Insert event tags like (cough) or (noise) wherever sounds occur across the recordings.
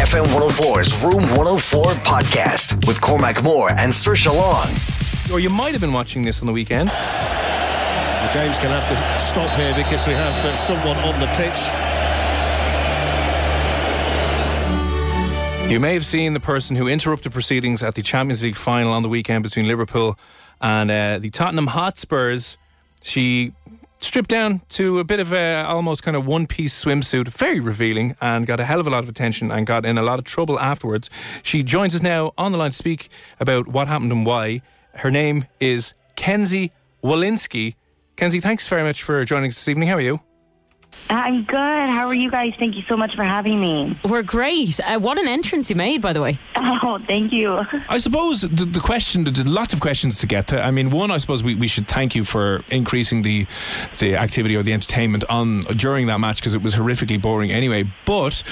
FM 104's Room 104 podcast with Cormac Moore and Saoirse Long. Or you might have been watching this on the weekend. The game's going to have to stop here because we have uh, someone on the pitch. You may have seen the person who interrupted proceedings at the Champions League final on the weekend between Liverpool and uh, the Tottenham Hotspurs. She stripped down to a bit of a almost kind of one piece swimsuit, very revealing, and got a hell of a lot of attention and got in a lot of trouble afterwards. She joins us now on the line to speak about what happened and why. Her name is Kinsey Wolanski. Kenzie, thanks very much for joining us this evening. How are you? I'm good. How are you guys? Thank you so much for having me. We're great. Uh, what an entrance you made, by the way. (laughs) Oh, thank you. I suppose the, the question, there's lots of questions to get to. I mean, one, I suppose we, we should thank you for increasing the the activity or the entertainment on during that match because it was horrifically boring anyway. But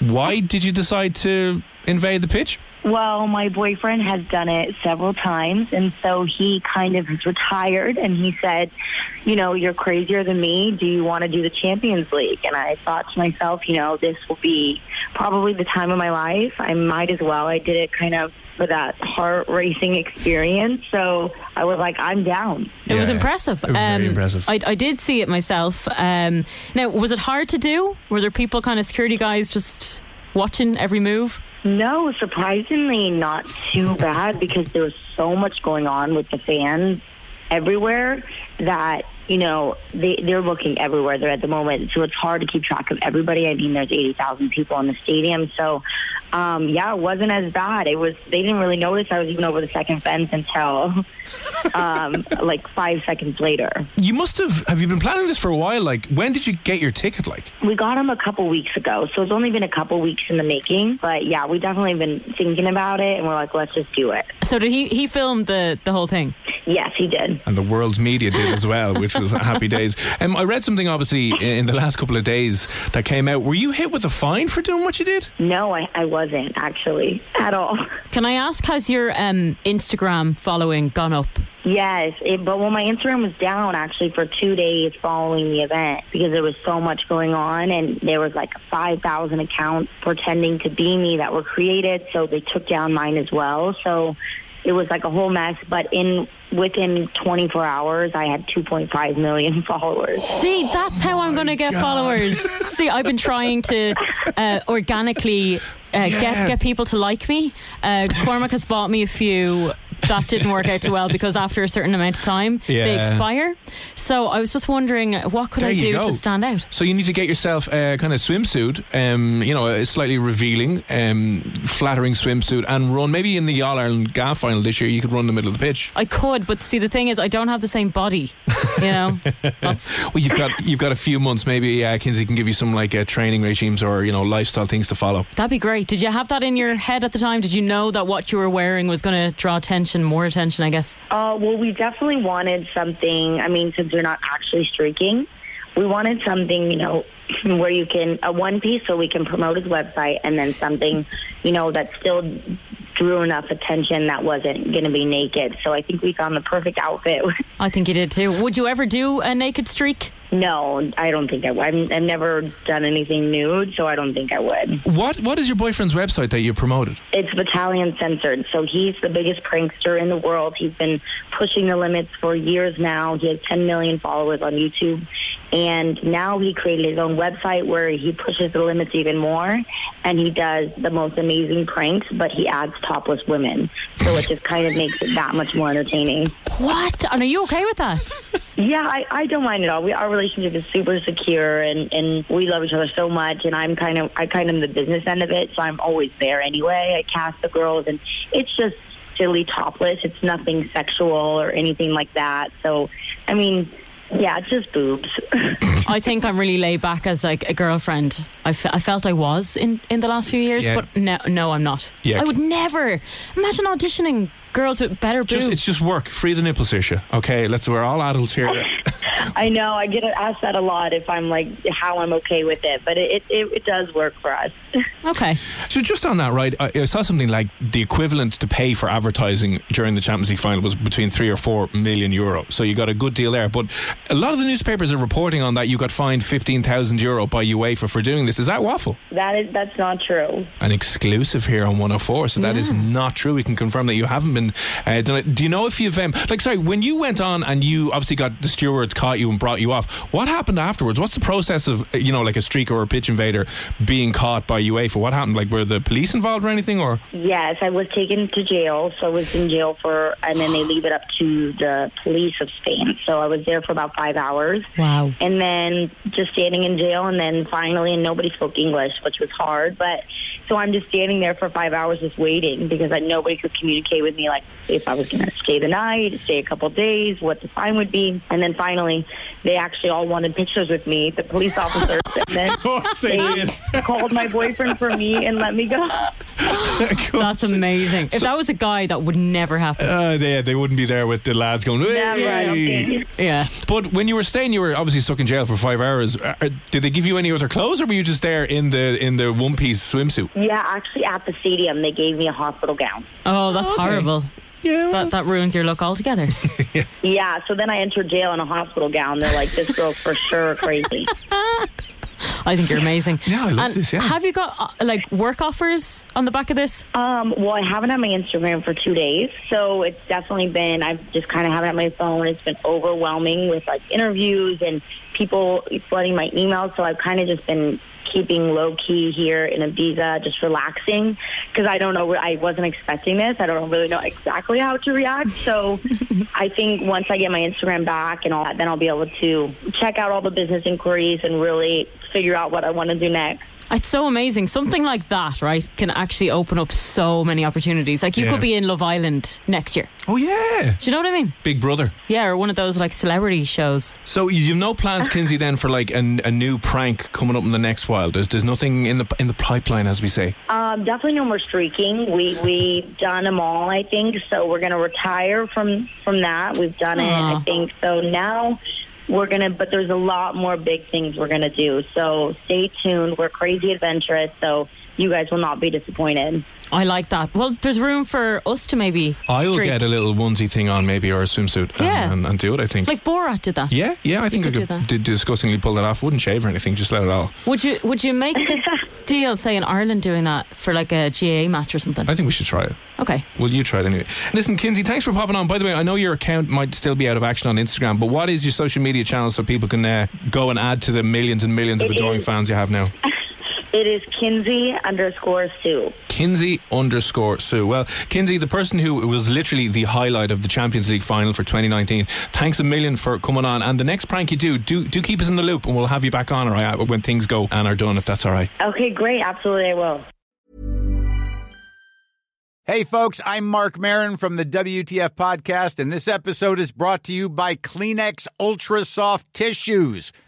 why did you decide to invade the pitch? Well, my boyfriend has done it several times, and so he kind of is retired, and he said, you know, you're crazier than me. Do you want to do the Champions League? And I thought to myself, you know, this will be probably the time of my life. I might as well. I did it kind of for that heart racing experience. So I was like, I'm down. It was impressive. It was very Um, impressive. I, I did see it myself. Um, now, was it hard to do? Were there people, kind of security guys, just watching every move? No, surprisingly, not too bad because there was so much going on with the fans everywhere that you know they they're looking everywhere there at the moment. So it's hard to keep track of everybody. I mean, there's eighty thousand people in the stadium, so um, yeah, it wasn't as bad. It was they didn't really notice I was even over the second fence until (laughs) um, like five seconds later. You must have. Have you been planning this for a while? Like, when did you get your ticket? Like, We got him a couple weeks ago, so it's only been a couple weeks in the making. But yeah, we definitely been thinking about it, and we're like, let's just do it. So did he? He filmed the the whole thing. Yes, he did. and the world's media did as well, which was happy days. (laughs) Um, I read something obviously in the last couple of days that came out. Were you hit with a fine for doing what you did? No, I, I wasn't actually at all. (laughs) Can I ask, has your um, Instagram following gone up? Yes, it, but well, my Instagram was down actually for two days following the event because there was so much going on, and there was like five thousand accounts pretending to be me that were created, so they took down mine as well. So it was like a whole mess. But in within 24 hours, I had 2.5 million (laughs) followers. See, that's how I'm going to get followers. See, I've been trying to uh, organically uh, get get people to like me. Uh, Cormac has bought me a few. That didn't work out too well because after a certain amount of time, they expire. So I was just wondering, what could There I do go. to stand out? So you need to get yourself a kind of swimsuit, um, you know, a slightly revealing, um, flattering swimsuit, and run maybe in the All Ireland Gaff final this year. You could run the middle of the pitch. I could, but see, the thing is, I don't have the same body. You know, (laughs) Well, you've got you've got a few months. Maybe uh, Kinsey can give you some like uh, training regimes or you know lifestyle things to follow. that'd be great. Did you have that in your head at the time? Did you know that what you were wearing was going to draw attention, more attention? I guess. Uh, well, we definitely wanted something. I mean, since we're not actually streaking, we wanted something, you know, (laughs) where you can a one piece so we can promote his website, and then something, you know, that still drew enough attention that wasn't going to be naked. So I think we found the perfect outfit. (laughs) I think you did too. Would you ever do a naked streak? No, I don't think I would. I've, I've never done anything nude, so I don't think I would. What what is your boyfriend's website that you promoted? It's Vitaly Uncensored. So he's the biggest prankster in the world. He's been pushing the limits for years now. He has 10 million followers on YouTube. And now he created his own website where he pushes the limits even more and he does the most amazing pranks, but he adds topless women. So it just kind of makes it that much more entertaining. What? And are you okay with that? (laughs) Yeah, I, I don't mind at all. We, our relationship is super secure and, and we love each other so much and I'm kind of I kind of am the business end of it, so I'm always there anyway. I cast the girls and it's just silly topless. It's nothing sexual or anything like that. So I mean yeah, just boobs. (laughs) I think I'm really laid back as like a girlfriend. I, fe- I felt I was in, in the last few years, Yeah. but no, no, I'm not. Yeah. I would never imagine auditioning girls with better boobs. Just, it's just work. Free the nipples, Saoirse. Okay, let's. We're all adults here. (laughs) I know I get asked that a lot if I'm like how I'm okay with it, but it it, it does work for us. (laughs) okay. So just on that, right? I I saw something like the equivalent to pay for advertising during the Champions League final was between three or four million euro. So you got a good deal there. But a lot of the newspapers are reporting on that you got fined fifteen thousand euro by UEFA for doing this. Is that waffle? That is that's not true. An exclusive here on 104. So that is Yeah. not true. We can confirm that you haven't been uh, done. Do you know if you've um, like sorry when you went on and you obviously got the stewards caught you and brought you off? What happened afterwards? What's the process of uh, you know like a streaker or a pitch invader being caught by UEFA? What happened? Like were the police involved or anything? Or Yes, I was taken to jail, so I was in jail for, and then they leave it up to the police of Spain. So I was there for about five hours. Wow. and then just standing in jail and then finally and nobody spoke english which was hard but so i'm just standing there for five hours just waiting because I, nobody could communicate with me like if i was going to stay the night stay a couple days what the fine would be and then finally they actually all wanted pictures with me the police (laughs) officers and then they they called my boyfriend for me and let me go (laughs) That's amazing. If that was a guy, that would never happen. Uh, they, they wouldn't be there with the lads going, Never, I don't "Hey." Yeah. But when you were staying, you were obviously stuck in jail for five hours. Uh, uh, did they give you any other clothes, or were you just there in the in the one piece swimsuit? yeah actually at the stadium they gave me a hospital gown Oh, that's Okay. horrible. Yeah. That that ruins your look altogether. (laughs) yeah so then i entered jail in a hospital gown they're like this girl's for sure crazy I think you're amazing. Yeah, I love And this, yeah. Have you got uh, like work offers on the back of this? Um, well, I haven't had my Instagram for two days, so it's definitely been. I've just kind of haven't had my phone. It's been overwhelming with like interviews and people flooding my emails. So I've kind of just been keeping low key here in Ibiza, just relaxing because I don't know. I wasn't expecting this. I don't really know exactly how to react. So (laughs) I think once I get my Instagram back and all that, then I'll be able to check out all the business inquiries and really figure out what I want to do next. It's so amazing. Something like that, right, can actually open up so many opportunities. Like you Yeah. could be in Love Island next year. Oh yeah, Do you know what I mean? Big Brother. Yeah, or one of those like celebrity shows. So you've no plans, (laughs) Kinsey, then for like a, a new prank coming up in the next while. There's there's nothing in the in the pipeline, as we say. Um, definitely no more streaking. We we've done them all, I think. So we're gonna retire from from that. We've done it, I think. So now we're gonna, but there's a lot more big things we're gonna do. So stay tuned. We're crazy adventurous. So you guys will not be disappointed. I like that. Well, there's room for us to maybe I'll streak. get a little onesie thing on, maybe, or a swimsuit, and, Yeah. and, and do it. I think. like Borat did that. yeah, yeah, I think I could do that. did disgustingly pull that off. Wouldn't shave or anything, just let it all. Would you Would you make a (laughs) deal, say in Ireland, doing that for like a GAA match or something? I think we should try it. Okay. Well, you try it anyway. Listen, Kinsey, thanks for popping on. By the way, I know your account might still be out of action on Instagram, but what is your social media channel so people can uh, go and add to the millions and millions of adoring is- fans you have now? (laughs) It is Kinsey underscore Sue. Kinsey underscore Sue. Well, Kinsey, the person who was literally the highlight of the Champions League final for 2019, thanks a million for coming on. And the next prank you do, do do keep us in the loop and we'll have you back on all right, when things go and are done, if that's all right. Okay, great. Absolutely, I will. Hey, folks, I'm Marc Maron from the WTF Podcast, and this episode is brought to you by Kleenex Ultra Soft Tissues,